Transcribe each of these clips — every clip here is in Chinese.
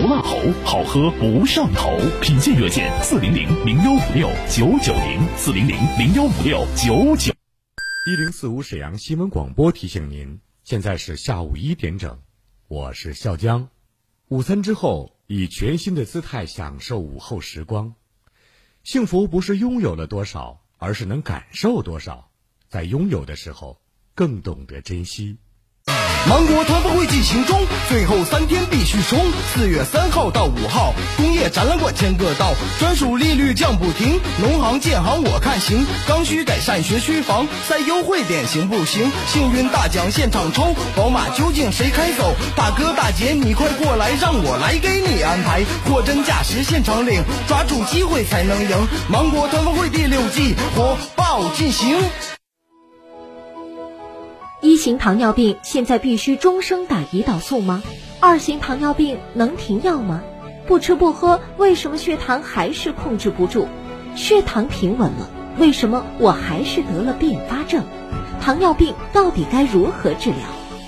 不辣喉，好喝不上头。品鉴热线：四零零零幺五六九九零，四零零零幺五六九九。一零四五沈阳新闻广播提醒您，现在是下午一点整，我是笑江。午餐之后，以全新的姿态享受午后时光。幸福不是拥有了多少，而是能感受多少。在拥有的时候，更懂得珍惜。芒果团峰会进行中，最后三天必须冲！四月三号到五号，工业展览馆签个到，专属利率降不停。农行建行我看行，刚需改善学区房，再优惠点行不行？幸运大奖现场抽，宝马究竟谁开走？大哥大姐你快过来，让我来给你安排。货真价实现场领，抓住机会才能赢。芒果团峰会第六季火爆进行。一型糖尿病现在必须终生打胰岛素吗？二型糖尿病能停药吗？不吃不喝，为什么血糖还是控制不住？血糖平稳了，为什么我还是得了并发症？糖尿病到底该如何治疗？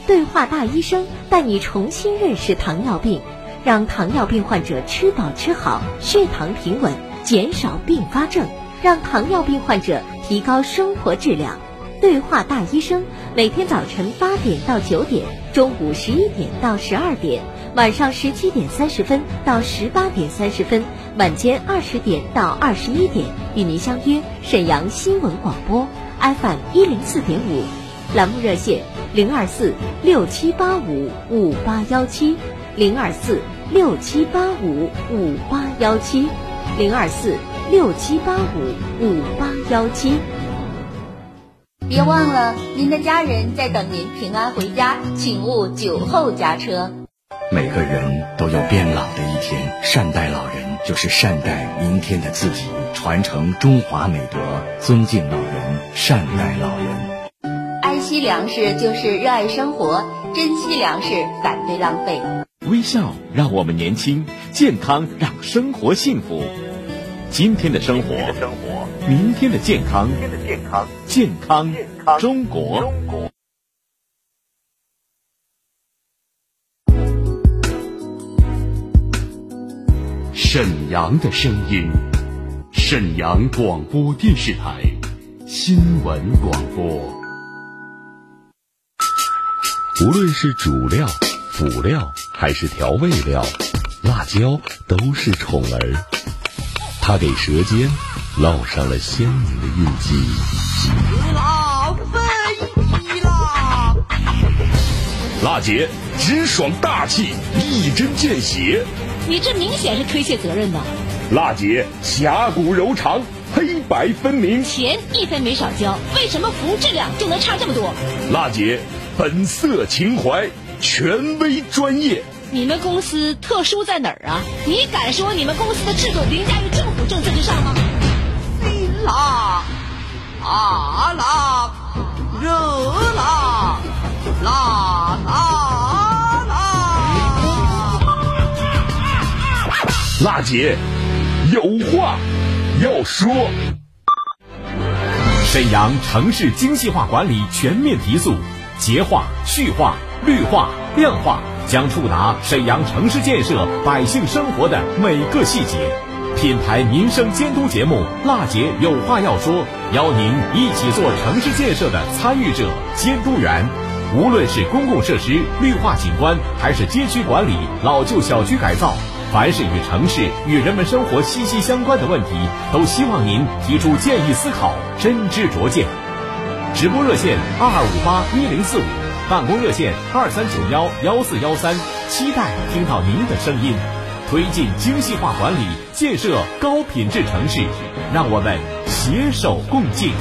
对话大医生带你重新认识糖尿病，让糖尿病患者吃饱吃好，血糖平稳，减少并发症，让糖尿病患者提高生活质量。对话大医生，每天早晨八点到九点，中午十一点到十二点，晚上十七点三十分到十八点三十分，晚间二十点到二十一点，与您相约沈阳新闻广播 FM 一零四点五，栏目热线零二四六七八五五八幺七零二四六七八五五八幺七零二四六七八五五八幺七。别忘了，您的家人在等您平安回家，请勿酒后驾车。每个人都有变老的一天，善待老人就是善待明天的自己，传承中华美德，尊敬老人，善待老人。爱惜粮食就是热爱生活，珍惜粮食，反对浪费。微笑让我们年轻，健康让生活幸福。今天的生活，明天的健康，健康健康中国。沈阳的声音，沈阳广播电视台新闻广播。无论是主料、辅料还是调味料，辣椒都是宠儿。它给舌尖烙上了鲜明的印记。辣飞啦！辣姐直爽大气，一针见血。你这明显是推卸责任的。辣姐侠骨柔肠，黑白分明。钱一分没少交，为什么服务质量就能差这么多？辣姐本色情怀，权威专业。你们公司特殊在哪儿啊？你敢说你们公司的制度凌驾于政府政策之上吗？辣，啊辣，热辣，辣辣辣！辣姐有话要说。沈阳城市精细化管理全面提速，洁化、序化、绿化、量化。将触达沈阳城市建设百姓生活的每个细节。品牌民生监督节目《辣姐有话要说》，邀您一起做城市建设的参与者、监督员。无论是公共设施绿化景观，还是街区管理、老旧小区改造，凡是与城市与人们生活息息相关的问题，都希望您提出建议思考，真知灼见。直播热线：二二五八一零四五。办公热线二三九幺幺四幺三，期待听到您的声音。推进精细化管理，建设高品质城市，让我们携手共进。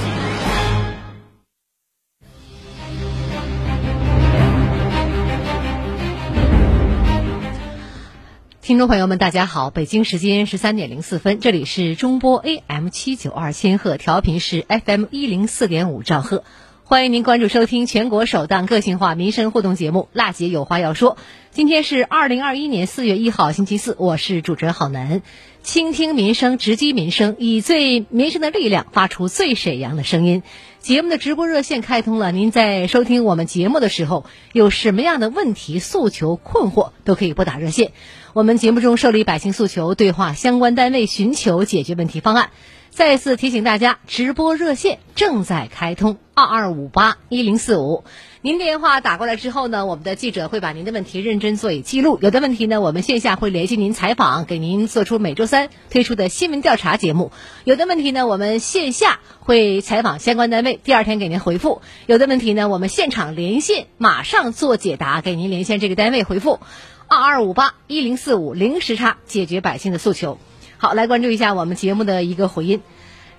听众朋友们，大家好，北京时间十三点零四分，这里是中波 AM 七九二千赫，调频是 FM 一零四点五兆赫。欢迎您关注收听全国首档个性化民生互动节目《辣姐有话要说》。今天是二零二一年四月一号，星期四，我是主持人郝楠。倾听民生，直击民生，以最民生的力量发出最沈阳的声音。节目的直播热线开通了，您在收听我们节目的时候，有什么样的问题、诉求、困惑，都可以拨打热线。我们节目中受理百姓诉求，对话相关单位，寻求解决问题方案。再次提醒大家，直播热线正在开通，二二五八一零四五。您电话打过来之后呢，我们的记者会把您的问题认真做以记录。有的问题呢，我们线下会联系您采访，给您做出每周三推出的新闻调查节目。有的问题呢，我们线下会采访相关单位，第二天给您回复。有的问题呢，我们现场连线，马上做解答，给您连线这个单位回复。二二五八一零四五零时差解决百姓的诉求。好，来关注一下我们节目的一个回音，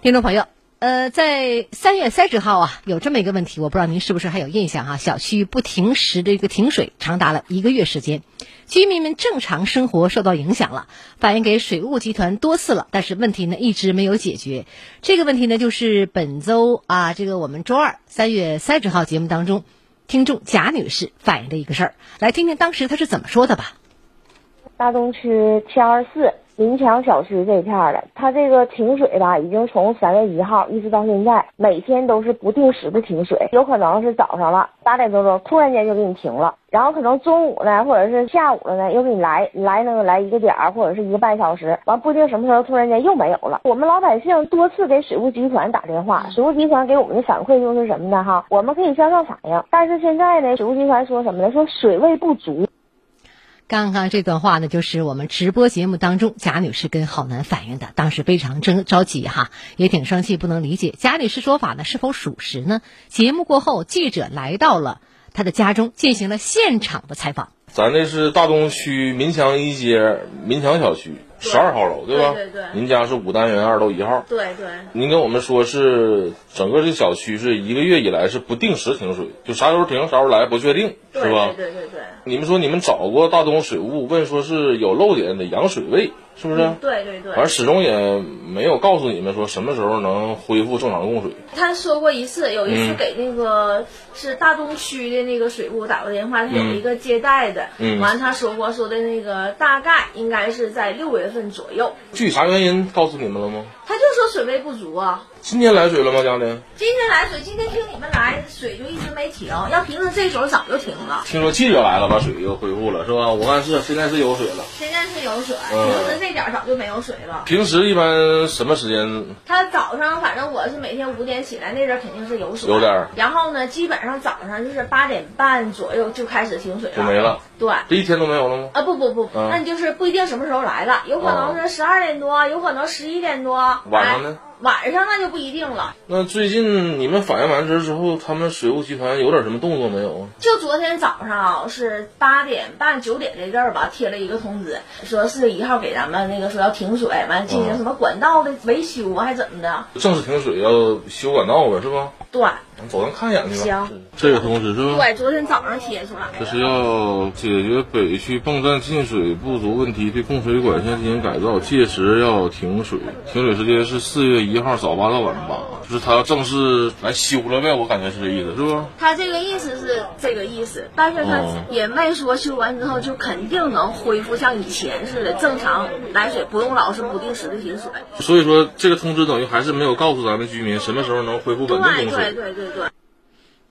听众朋友。呃，在三月三十号啊，有这么一个问题，我不知道您是不是还有印象哈？小区不停时的一个停水，长达了一个月时间，居民们正常生活受到影响了，反映给水务集团多次了，但是问题呢一直没有解决。这个问题呢，就是本周啊，这个我们周二三月三十号节目当中，听众贾女士反映的一个事儿，来听听当时她是怎么说的吧。大东区七二四。民强小区这片儿的，它这个停水吧，已经从三月一号一直到现在，每天都是不定时的停水，有可能是早上了八点多钟突然间就给你停了，然后可能中午呢，或者是下午了呢，又给你来来那个来一个点儿或者是一个半小时，完不定什么时候突然间又没有了。我们老百姓多次给水务集团打电话，水务集团给我们的反馈就是什么呢？哈，我们可以向上反映，但是现在呢，水务集团说什么呢？说水位不足。刚刚这段话呢，就是我们直播节目当中贾女士跟郝楠反映的，当时非常着着急哈，也挺生气，不能理解贾女士说法呢是否属实呢？节目过后，记者来到了她的家中，进行了现场的采访。咱这是大东区民强一街民强小区。十二号楼对吧？对对。您家是五单元二楼一号。对对。您跟我们说是整个这小区是一个月以来是不定时停水，就啥时候停啥时候来不确定，是吧？对对对对。你们说你们找过大东水务问说是有漏点的养水位，是不是？对对对。反正始终也没有告诉你们说什么时候能恢复正常供水。他说过一次，有一次给那个是大东区的那个水务打过电话，他有一个接待的，完他说过说的那个大概应该是在六月。份左右，具体啥原因告诉你们了吗？他就说水位不足啊。今天来水了吗，家里？今天来水，今天听你们来，水就一直没停。要平时这时候早就停了。听说记者来了，把水又恢复了，是吧？我看是，现在是有水了。现在是有水，这点早就没有水了。平时一般什么时间？他早上，反正我是每天五点起来，那阵肯定是有水。有点。然后呢，基本上早上就是八点半左右就开始停水了，就没了。对。这一天都没有了吗？啊不不不，那你就是不一定什么时候来了，有可能是十二点多，有可能十一点多。晚上呢？晚上那就不一定了。那最近你们反映完职之后，他们水务集团有点什么动作没有啊？就昨天早上是八点半九点这阵儿吧，贴了一个通知，说四月一号给咱们那个说要停水，完进行什么管道的维修还怎么的？正式停水要修管道呗，是吧？对。走，咱看一眼去吧。行，这个通知是吧？对，昨天早上贴出来。这是要解决北区泵站进水不足问题，对供水管线进行改造，届时要停水。停水时间是四月一号早八到晚八，就是他要正式来修了呗，我感觉是这意思，是不？他这个意思是这个意思，但是他也没说修完之后就肯定能恢复像以前似的正常来水，不用老是不定时的停水。所以说，这个通知等于还是没有告诉咱们居民什么时候能恢复稳定供水。对对对对。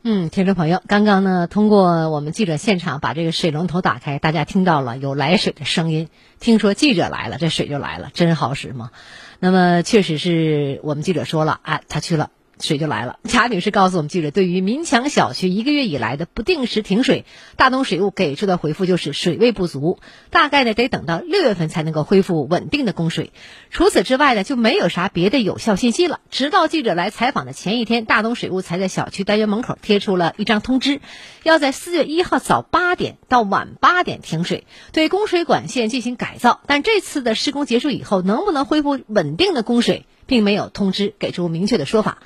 嗯，听众朋友，刚刚呢，通过我们记者现场把这个水龙头打开，大家听到了有来水的声音。听说记者来了，这水就来了，真好使吗？那么，确实是我们记者说了，啊，他去了。水就来了。贾女士告诉我们记者，对于民强小区一个月以来的不定时停水，大东水务给出的回复就是水位不足，大概呢得等到六月份才能够恢复稳定的供水。除此之外呢，就没有啥别的有效信息了。直到记者来采访的前一天，大东水务才在小区单元门口贴出了一张通知，要在四月一号早八点到晚八点停水，对供水管线进行改造。但这次的施工结束以后，能不能恢复稳定的供水？并没有通知给出明确的说法，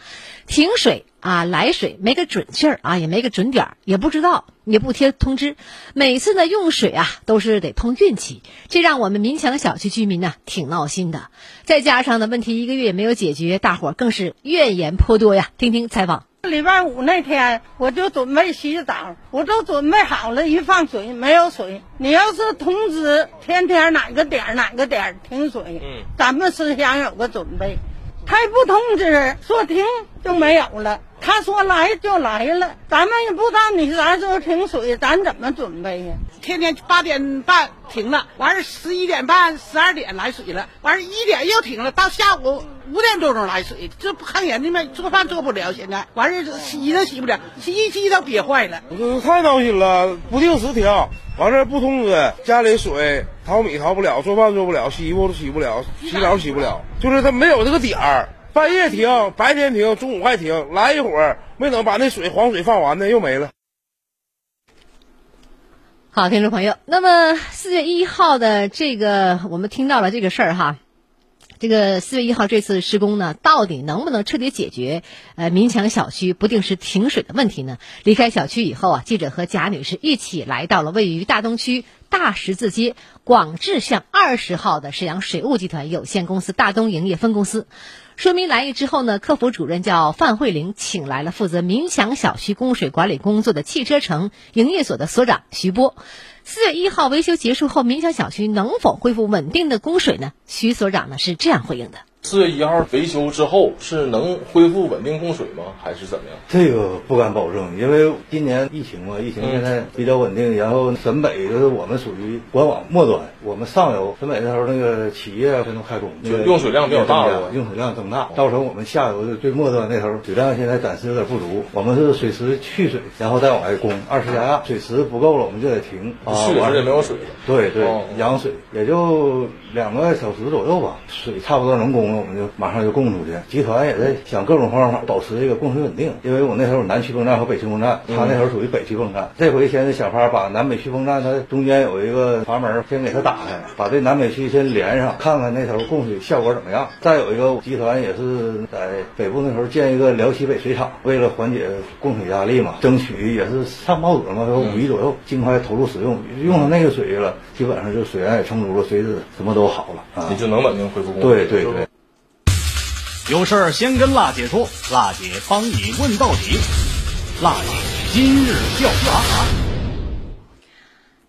停水啊来水没个准信儿啊，也没个准点儿，也不知道，也不贴通知。每次呢用水啊都是得碰运气，这让我们民强小区居民呢挺闹心的。再加上呢问题一个月也没有解决，大伙儿更是怨言颇多呀。听听采访。礼拜五那天我就准备洗澡，我都准备好了，一放水没有水。你要是通知天天哪个点儿哪个点儿停水，嗯，咱们思想有个准备。他也不通知，说停就没有了。他说来就来了，咱们也不知道你啥时候停水，咱怎么准备呀？天天八点半停了，完事十一点半、十二点来水了，完事一点又停了，到下午五点多钟来水，这不看人家吗？做饭做不了，现在完事洗都洗不了，洗衣机都憋坏了。我太闹心了，不定时停，完事不通知，家里水淘米淘不了，做饭做不了，洗衣服都洗不了，洗澡洗不了，就是他没有这个点儿。半夜停，白天停，中午还停，来一会儿没等把那水黄水放完呢，又没了。好，听众朋友，那么四月一号的这个，我们听到了这个事儿哈。这个四月一号这次施工呢，到底能不能彻底解决呃民强小区不定时停水的问题呢？离开小区以后啊，记者和贾女士一起来到了位于大东区大十字街广智巷二十号的沈阳水务集团有限公司大东营业分公司。说明来意之后呢，客服主任叫范慧玲，请来了负责民祥小区供水管理工作的汽车城营业所的所长徐波。四月一号维修结束后，民祥小区能否恢复稳定的供水呢？徐所长呢是这样回应的。四月一号维修之后是能恢复稳定供水吗？还是怎么样？这个不敢保证，因为今年疫情嘛，疫情现在比较稳定。然后沈北就是我们属于管网末端，我们上游沈北那头那个企业才能开工，就用水量比较大了，用水量增大，造成我们下游的最末端那头水量现在暂时有点不足。我们是水池蓄水，然后再往外供，二次加压，水池不够了我们就得停。去水也没有水了。对对，养水也就两个小时左右吧，水差不多能供了。我们就马上就供出去。集团也在想各种方法保持这个供水稳定，因为我那时候南区泵站和北区泵站，他那时候属于北区泵站。这回现在想法把南北区泵站它中间有一个阀门，先给它打开，把这南北区先连上，看看那头供水效果怎么样。再有一个集团也是在北部那头建一个辽西北水厂，为了缓解供水压力嘛，争取也是上报纸嘛，说五一左右尽快投入使用。用上那个水了，基本上就水源也充足了，水质什么都好了啊，你就能稳定恢复工作。对对对。有事儿先跟辣姐说，辣姐帮你问到底。辣姐今日调查。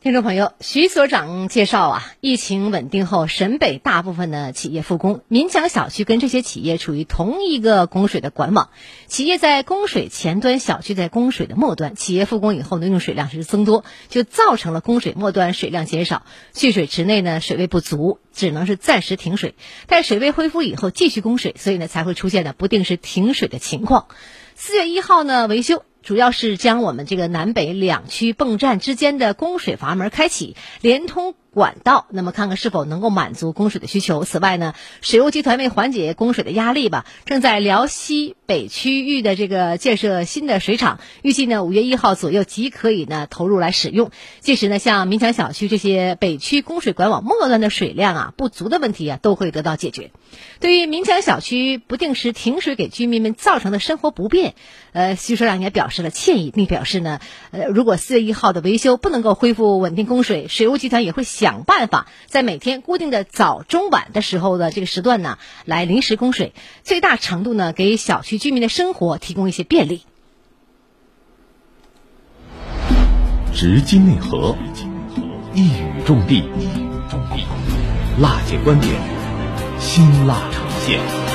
听众朋友，徐所长介绍啊，疫情稳定后，沈北大部分的企业复工，民强小区跟这些企业处于同一个供水的管网，企业在供水前端，小区在供水的末端。企业复工以后呢，用水量是增多，就造成了供水末端水量减少，蓄水池内呢水位不足，只能是暂时停水。待水位恢复以后，继续供水，所以呢才会出现的不定时停水的情况。四月一号呢维修。主要是将我们这个南北两区泵站之间的供水阀门开启，连通。管道，那么看看是否能够满足供水的需求。此外呢，水务集团为缓解供水的压力吧，正在辽西北区域的这个建设新的水厂，预计呢五月一号左右即可以呢投入来使用。届时呢，像民强小区这些北区供水管网末端的水量啊不足的问题啊都会得到解决。对于民强小区不定时停水给居民们造成的生活不便，呃，徐所长也表示了歉意，并表示呢，呃，如果四月一号的维修不能够恢复稳定供水，水务集团也会想。想办法在每天固定的早中晚的时候的这个时段呢，来临时供水，最大程度呢给小区居民的生活提供一些便利。直击内核，一语中的，辣姐观点，辛辣呈现。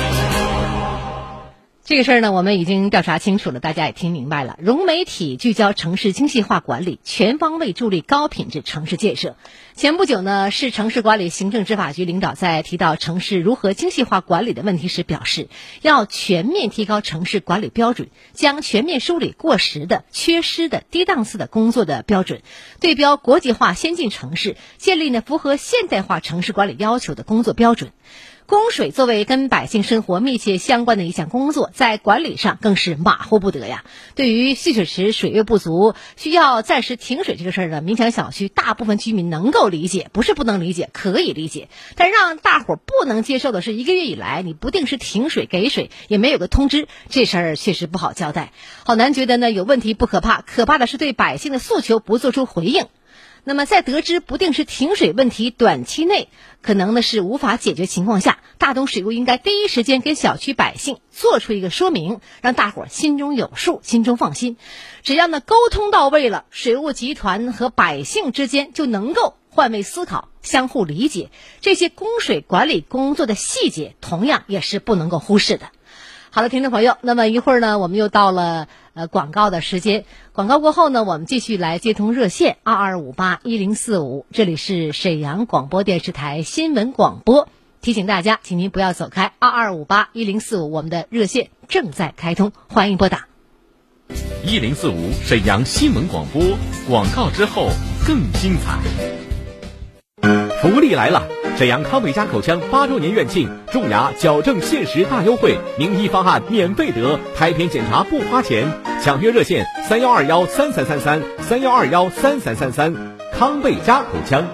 这个事儿呢，我们已经调查清楚了，大家也听明白了。融媒体聚焦城市精细化管理，全方位助力高品质城市建设。前不久呢，市城市管理行政执法局领导在提到城市如何精细化管理的问题时表示，要全面提高城市管理标准，将全面梳理过时的、缺失的、低档次的工作的标准，对标国际化先进城市，建立呢符合现代化城市管理要求的工作标准。供水作为跟百姓生活密切相关的一项工作，在管理上更是马虎不得呀。对于蓄水池水位不足，需要暂时停水这个事儿呢，民强小区大部分居民能够理解，不是不能理解，可以理解。但让大伙儿不能接受的是，一个月以来你不定时停水给水，也没有个通知，这事儿确实不好交代。郝楠觉得呢，有问题不可怕，可怕的是对百姓的诉求不做出回应。那么，在得知不定时停水问题短期内可能呢是无法解决情况下，大东水务应该第一时间给小区百姓做出一个说明，让大伙儿心中有数，心中放心。只要呢沟通到位了，水务集团和百姓之间就能够换位思考，相互理解。这些供水管理工作的细节，同样也是不能够忽视的。好的，听众朋友，那么一会儿呢，我们又到了呃广告的时间。广告过后呢，我们继续来接通热线二二五八一零四五，这里是沈阳广播电视台新闻广播。提醒大家，请您不要走开，二二五八一零四五，我们的热线正在开通，欢迎拨打。一零四五沈阳新闻广播，广告之后更精彩。福利来了！沈阳康贝佳口腔八周年院庆，种牙矫正限时大优惠，名医方案免费得，拍片检查不花钱。抢约热线：三幺二幺三三三三三幺二幺三三三三。康贝佳口腔。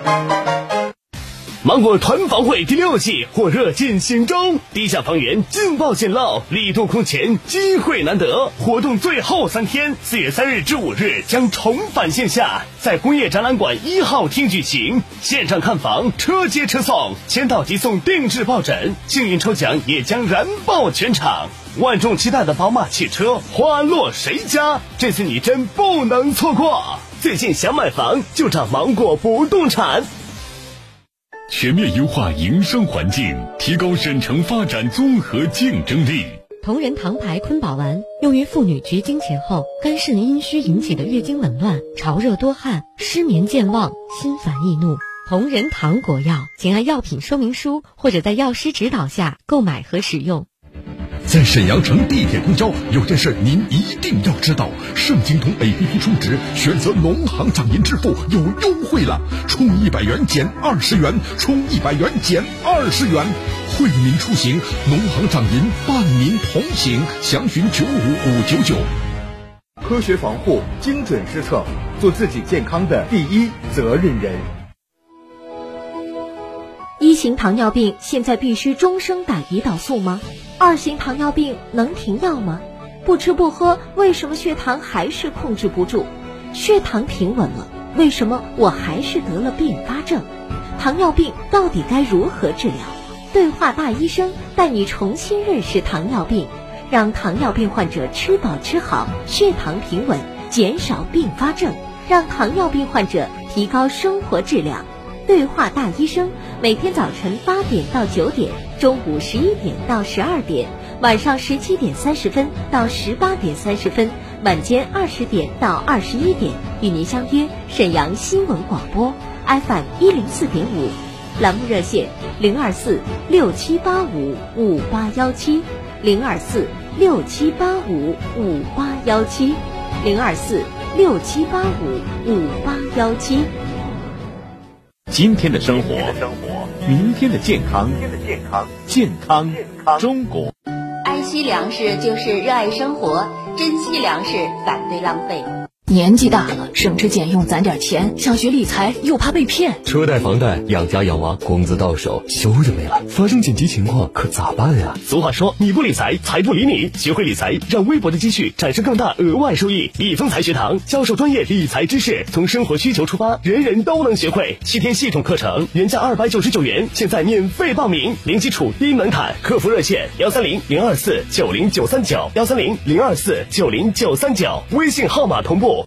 芒果团房会第六季火热进行中，地下房源劲爆简陋，力度空前，机会难得。活动最后三天，四月三日至五日将重返线下，在工业展览馆一号厅举行。线上看房，车接车送，签到即送定制抱枕，幸运抽奖也将燃爆全场。万众期待的宝马汽车花落谁家？这次你真不能错过！最近想买房就找芒果不动产。全面优化营商环境，提高沈城发展综合竞争力。同仁堂牌坤宝丸用于妇女绝经前后肝肾阴虚引起的月经紊乱、潮热多汗、失眠健忘、心烦易怒。同仁堂国药，请按药品说明书或者在药师指导下购买和使用。在沈阳城地铁公交有件事您一定要知道：盛京通 APP 充值，选择农行掌银支付有优惠了，充一百元减二十元，充一百元减二十元。惠民出行，农行掌银伴您同行。详询九五五九九。科学防护，精准施策，做自己健康的第一责任人。一型糖尿病现在必须终生打胰岛素吗？二型糖尿病能停药吗？不吃不喝，为什么血糖还是控制不住？血糖平稳了，为什么我还是得了并发症？糖尿病到底该如何治疗？对话大医生带你重新认识糖尿病，让糖尿病患者吃饱吃好，血糖平稳，减少并发症，让糖尿病患者提高生活质量。对话大医生，每天早晨八点到九点，中午十一点到十二点，晚上十七点三十分到十八点三十分，晚间二十点到二十一点，与您相约沈阳新闻广播 FM 一零四点五，栏目热线零二四六七八五五八幺七零二四六七八五五八幺七零二四六七八五五八幺七。今天的生活，明天的健康，健康中国。爱惜粮食就是热爱生活，珍惜粮食，反对浪费。年纪大了，省吃俭用攒点钱，想学理财又怕被骗，车贷、房贷、养家养娃，工资到手，休就没了。发生紧急情况可咋办呀？俗话说，你不理财，财不理你。学会理财，让微薄的积蓄产生更大额外收益。易丰财学堂教授专业理财知识，从生活需求出发，人人都能学会。七天系统课程，原价二百九十九元，现在免费报名，零基础低门槛。客服热线：幺三零零二四九零九三九，幺三零零二四九零九三九。微信号码同步。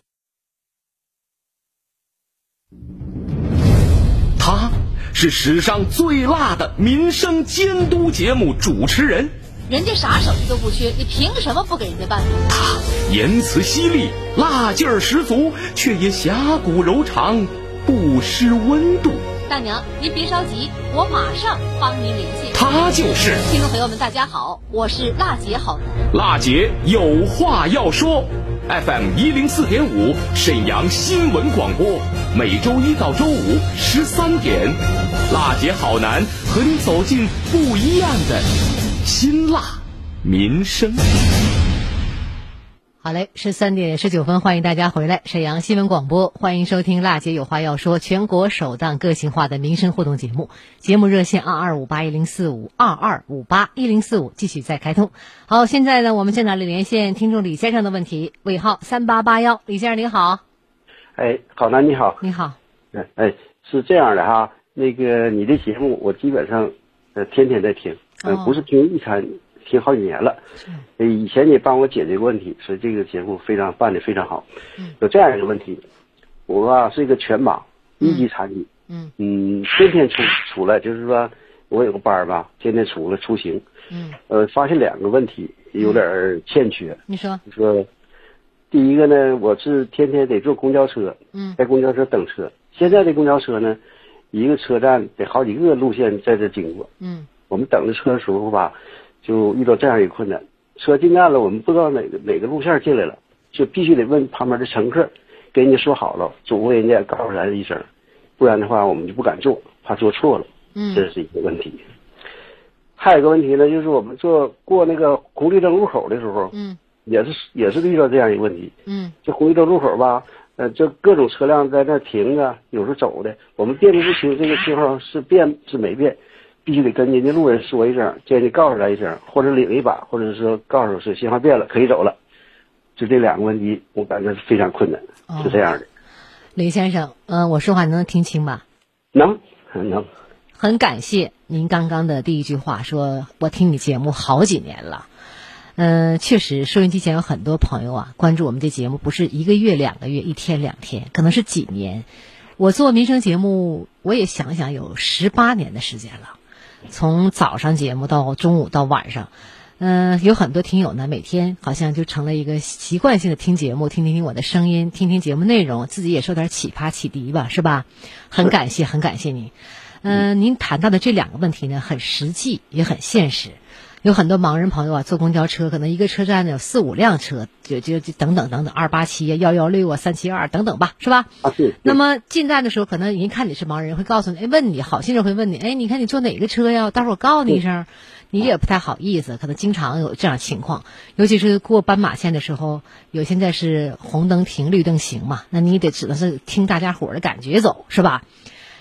他是史上最辣的民生监督节目主持人，人家啥手艺都不缺，你凭什么不给人家办呢？他言辞犀利，辣劲儿十足，却也侠骨柔肠，不失温度。大娘，您别着急，我马上帮您联系。他就是听众朋友们，大家好，我是辣姐好男。辣姐有话要说，FM 一零四点五，沈阳新闻广播，每周一到周五十三点，辣姐好男和你走进不一样的辛辣民生。好嘞，十三点十九分，欢迎大家回来，沈阳新闻广播，欢迎收听《辣姐有话要说》全国首档个性化的民生互动节目。节目热线二二五八一零四五二二五八一零四五继续再开通。好，现在呢，我们在哪里连线听众李先生的问题？尾号三八八幺，李先生您好。哎，好男你好。你好。哎哎，是这样的哈，那个你的节目我基本上呃天天在听，呃不是听一餐，听好几年了。呃以前你帮我解决过问题，所以这个节目非常办的非常好。有这样一个问题，我啊是一个全盲一级残疾，嗯。嗯，天天出出来就是说我有个班儿吧，天天出来出行，嗯，呃，发现两个问题有点欠缺。你说，你说第一个呢，我是天天得坐公交车，嗯。在公交车等车。现在的公交车呢，一个车站得好几个路线在这经过。嗯。我们等着车的时候吧，就遇到这样一个困难：车进站了，我们不知道哪个哪个路线进来了，就必须得问旁边的乘客，给人家说好了，嘱咐人家告诉咱一声，不然的话我们就不敢坐，怕坐错了。嗯这是一个问题。还有一个问题呢，就是我们坐过那个红绿灯路口的时候，嗯也是也是遇到这样一个问题。嗯这红绿灯路口吧，呃，这各种车辆在那停着，有时候走的，我们辨别不清这个信号是变是没变，必须得跟人家路人说一声，叫人家告诉他一声，或者领一把，或者是说告诉是信号变了，可以走了。就这两个问题，我感觉是非常困难，是这样的。李先生，嗯、我说话你能听清吧？能能，很感谢您刚刚的第一句话，说我听你节目好几年了。嗯、确实，收音机前有很多朋友啊，关注我们这节目不是一个月、两个月、一天两天，可能是几年。我做民生节目，我也想想有十八年的时间了，从早上节目到中午到晚上。嗯、有很多听友呢，每天好像就成了一个习惯性的听节目，听听听我的声音，听听节目内容，自己也受点启发启迪吧，是吧？很感谢，很感谢您。嗯、您谈到的这两个问题呢，很实际，也很现实。有很多盲人朋友啊，坐公交车，可能一个车站呢有四五辆车，就就就等等等等，二八七呀、幺幺六啊、三七二等等吧，是吧？那么进站的时候，可能人看你是盲人，会告诉你，哎，问你，好心人会问你，哎，你看你坐哪个车呀？待会儿我告诉你一声。你也不太好意思，可能经常有这样情况，尤其是过斑马线的时候，有现在是红灯停，绿灯行嘛，那你得只能是听大家伙儿的感觉走，是吧？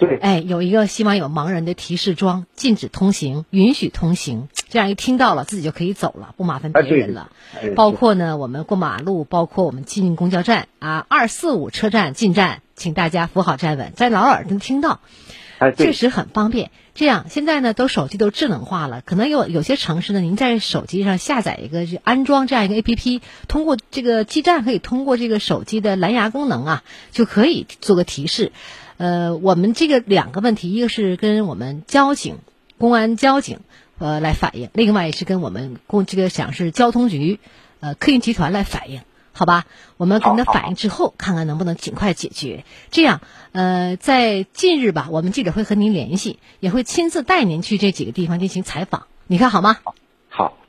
对，哎，有一个希望有盲人的提示装，禁止通行，允许通行，这样一听到了，自己就可以走了，不麻烦别人了。包括呢，我们过马路，包括我们进公交站啊，二四五车站进站，请大家扶好站稳，在老耳能听到。哎，确实很方便。这样，现在呢，都手机都智能化了，可能有有些城市呢，您在手机上下载一个，就安装这样一个 A P P，通过这个基站可以通过这个手机的蓝牙功能啊，就可以做个提示。呃，我们这个两个问题，一个是跟我们交警、公安交警呃来反映，另外也是跟我们公这个想是交通局呃客运集团来反映。好吧，我们跟他反映之后，看看能不能尽快解决。这样，呃，在近日吧，我们记者会和您联系，也会亲自带您去这几个地方进行采访，你看好吗？好，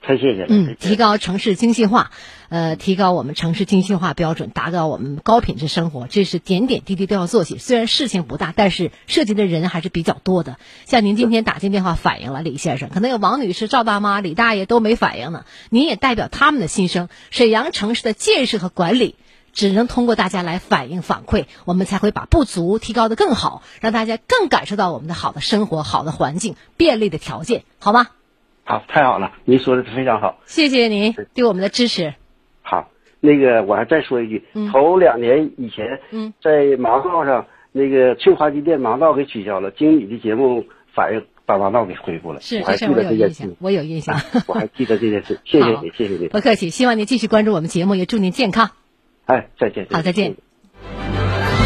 太谢谢了。嗯，提高城市精细化，呃，提高我们城市精细化标准，达到我们高品质生活，这是点点滴滴都要做起。虽然事情不大，但是涉及的人还是比较多的。像您今天打进电话反映了李先生，可能有王女士、赵大妈、李大爷都没反应呢。您也代表他们的心声，沈阳城市的建设和管理。只能通过大家来反映反馈，我们才会把不足提高的更好，让大家更感受到我们的好的生活、好的环境、便利的条件，好吗？好，太好了，您说的非常好。谢谢您对我们的支持。好，那个我还再说一句，嗯头两年以前，嗯，在盲道上那个翠华机电盲道给取消了，经理的节目反映把盲道给恢复了，我还记得这件事有印象，，我有印象。我还记得这件事，谢谢 好你，谢谢你，不客气，希望您继续关注我们节目，也祝您健康。哎，再见，好，再见。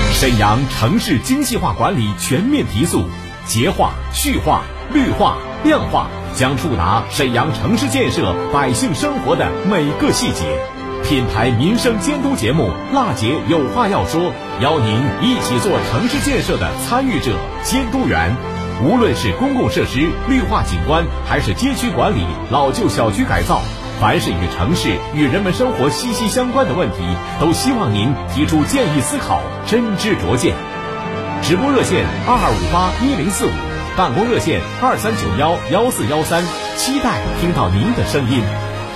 沈阳城市精细化管理全面提速，洁化、序化、绿化、量化，将触达沈阳城市建设百姓生活的每个细节。品牌民生监督节目《辣姐有话要说》，邀您一起做城市建设的参与者、监督员。无论是公共设施绿化景观，还是街区管理、老旧小区改造，凡是与城市与人们生活息息相关的问题，都希望您提出建议思考，真知灼见。直播热线二二五八一零四五，办公热线二三九幺幺四幺三，期待听到您的声音。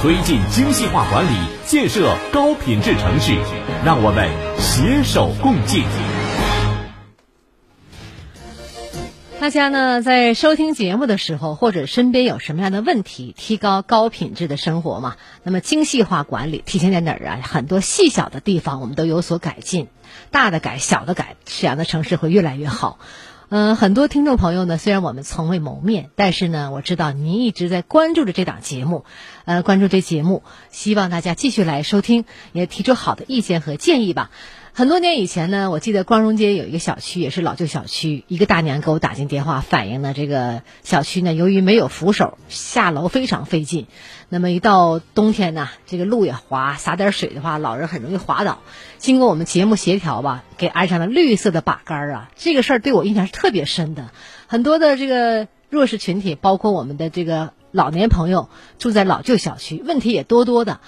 推进精细化管理，建设高品质城市，让我们携手共进。大家呢，在收听节目的时候，或者身边有什么样的问题，提高高品质的生活嘛？那么精细化管理体现在哪儿啊？很多细小的地方我们都有所改进，大的改，小的改，沈阳的城市会越来越好。嗯，很多听众朋友呢，虽然我们从未谋面，但是呢，我知道您一直在关注着这档节目，呃，关注这节目，希望大家继续来收听，也提出好的意见和建议吧。很多年以前呢，我记得光荣街有一个小区，也是老旧小区。一个大娘给我打进电话，反映呢，这个小区呢，由于没有扶手，下楼非常费劲。那么一到冬天呢，这个路也滑，洒点水的话，老人很容易滑倒。经过我们节目协调吧，给安上了绿色的把杆啊。这个事儿对我印象是特别深的。很多的这个弱势群体，包括我们的这个老年朋友，住在老旧小区，问题也多多的。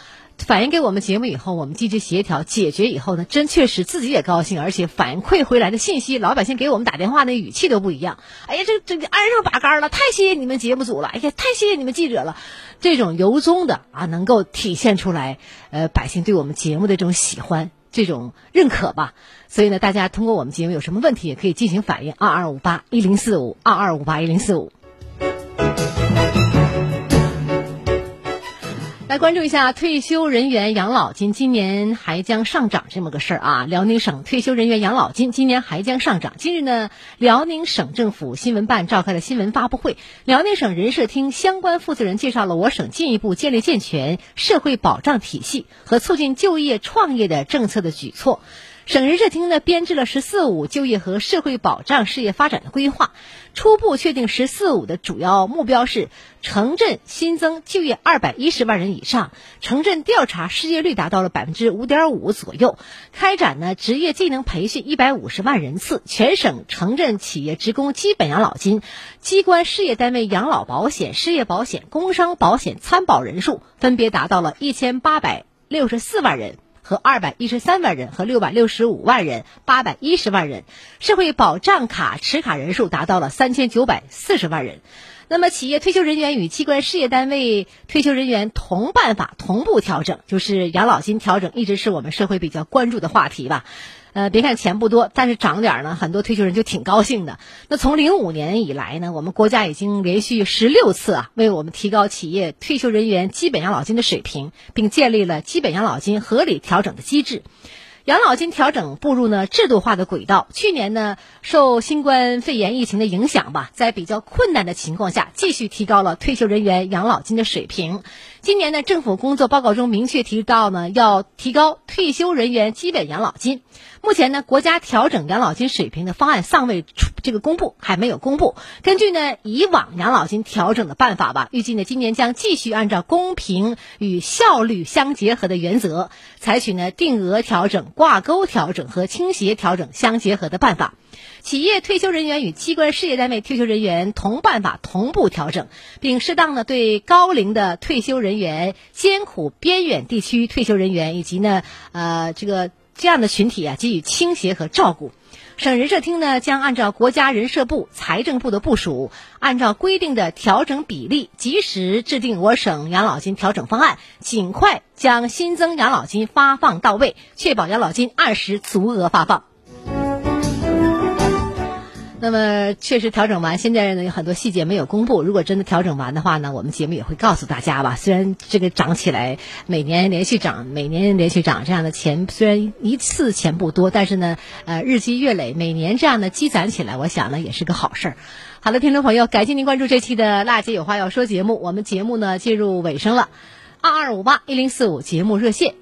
反映给我们节目以后，我们积极协调解决以后呢，真确实自己也高兴，而且反馈回来的信息，老百姓给我们打电话那语气都不一样。哎呀，这这安上把杆了，太谢谢你们节目组了，哎呀，太谢谢你们记者了。这种由衷的啊，能够体现出来，呃，百姓对我们节目的这种喜欢、这种认可吧。所以呢，大家通过我们节目有什么问题也可以进行反映，二二五八一零四五，二二五八一零四五。来关注一下退休人员养老金今年还将上涨这么个事儿啊！辽宁省退休人员养老金今年还将上涨。近日呢，辽宁省政府新闻办召开了新闻发布会，辽宁省人社厅相关负责人介绍了我省进一步建立健全社会保障体系和促进就业创业的政策的举措。省人社厅呢编制了“十四五”就业和社会保障事业发展的规划，初步确定“十四五”的主要目标是：城镇新增就业二百一十万人以上，城镇调查失业率达到了百分之五点五左右，开展呢职业技能培训一百五十万人次，全省城镇企业职工基本养老金、机关事业单位养老保险、失业保险、工伤保险参保人数分别达到了一千八百六十四万人。和二百一十三万人和六百六十五万人、八百一十万人，社会保障卡持卡人数达到了三千九百四十万人。那么，企业退休人员与机关事业单位退休人员同办法同步调整，就是养老金调整，一直是我们社会比较关注的话题吧。呃，别看钱不多，但是涨点儿呢，很多退休人就挺高兴的。那从零五年以来呢，我们国家已经连续十六次啊，为我们提高企业退休人员基本养老金的水平，并建立了基本养老金合理调整的机制。养老金调整步入呢制度化的轨道。去年呢，受新冠肺炎疫情的影响吧，在比较困难的情况下，继续提高了退休人员养老金的水平。今年呢，政府工作报告中明确提到呢，要提高退休人员基本养老金。目前呢，国家调整养老金水平的方案尚未出这个公布，还没有公布。根据呢以往养老金调整的办法吧，预计呢今年将继续按照公平与效率相结合的原则，采取呢定额调整、挂钩调整和倾斜调整相结合的办法。企业退休人员与机关事业单位退休人员同办法同步调整，并适当的对高龄的退休人员、艰苦边远地区退休人员以及呢呃这个。这样的群体啊，给予倾斜和照顾。省人社厅呢，将按照国家人社部、财政部的部署，按照规定的调整比例，及时制定我省养老金调整方案，尽快将新增养老金发放到位，确保养老金按时足额发放。那么确实调整完，现在呢有很多细节没有公布。如果真的调整完的话呢，我们节目也会告诉大家吧。虽然这个涨起来，每年连续涨，每年连续涨，这样的钱虽然一次钱不多，但是呢，呃，日积月累，每年这样的积攒起来，我想呢也是个好事儿。好的，听众朋友，感谢您关注这期的《辣姐有话要说》节目。我们节目呢进入尾声了，二二五八一零四五节目热线。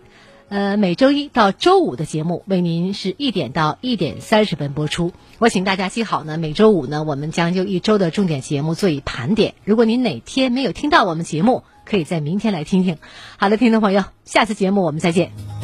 呃，每周一到周五的节目为您是一点到一点三十分播出。我请大家记好呢，每周五呢，我们将就一周的重点节目做一盘点。如果您哪天没有听到我们节目，可以在明天来听听。好的，听众朋友，下次节目我们再见。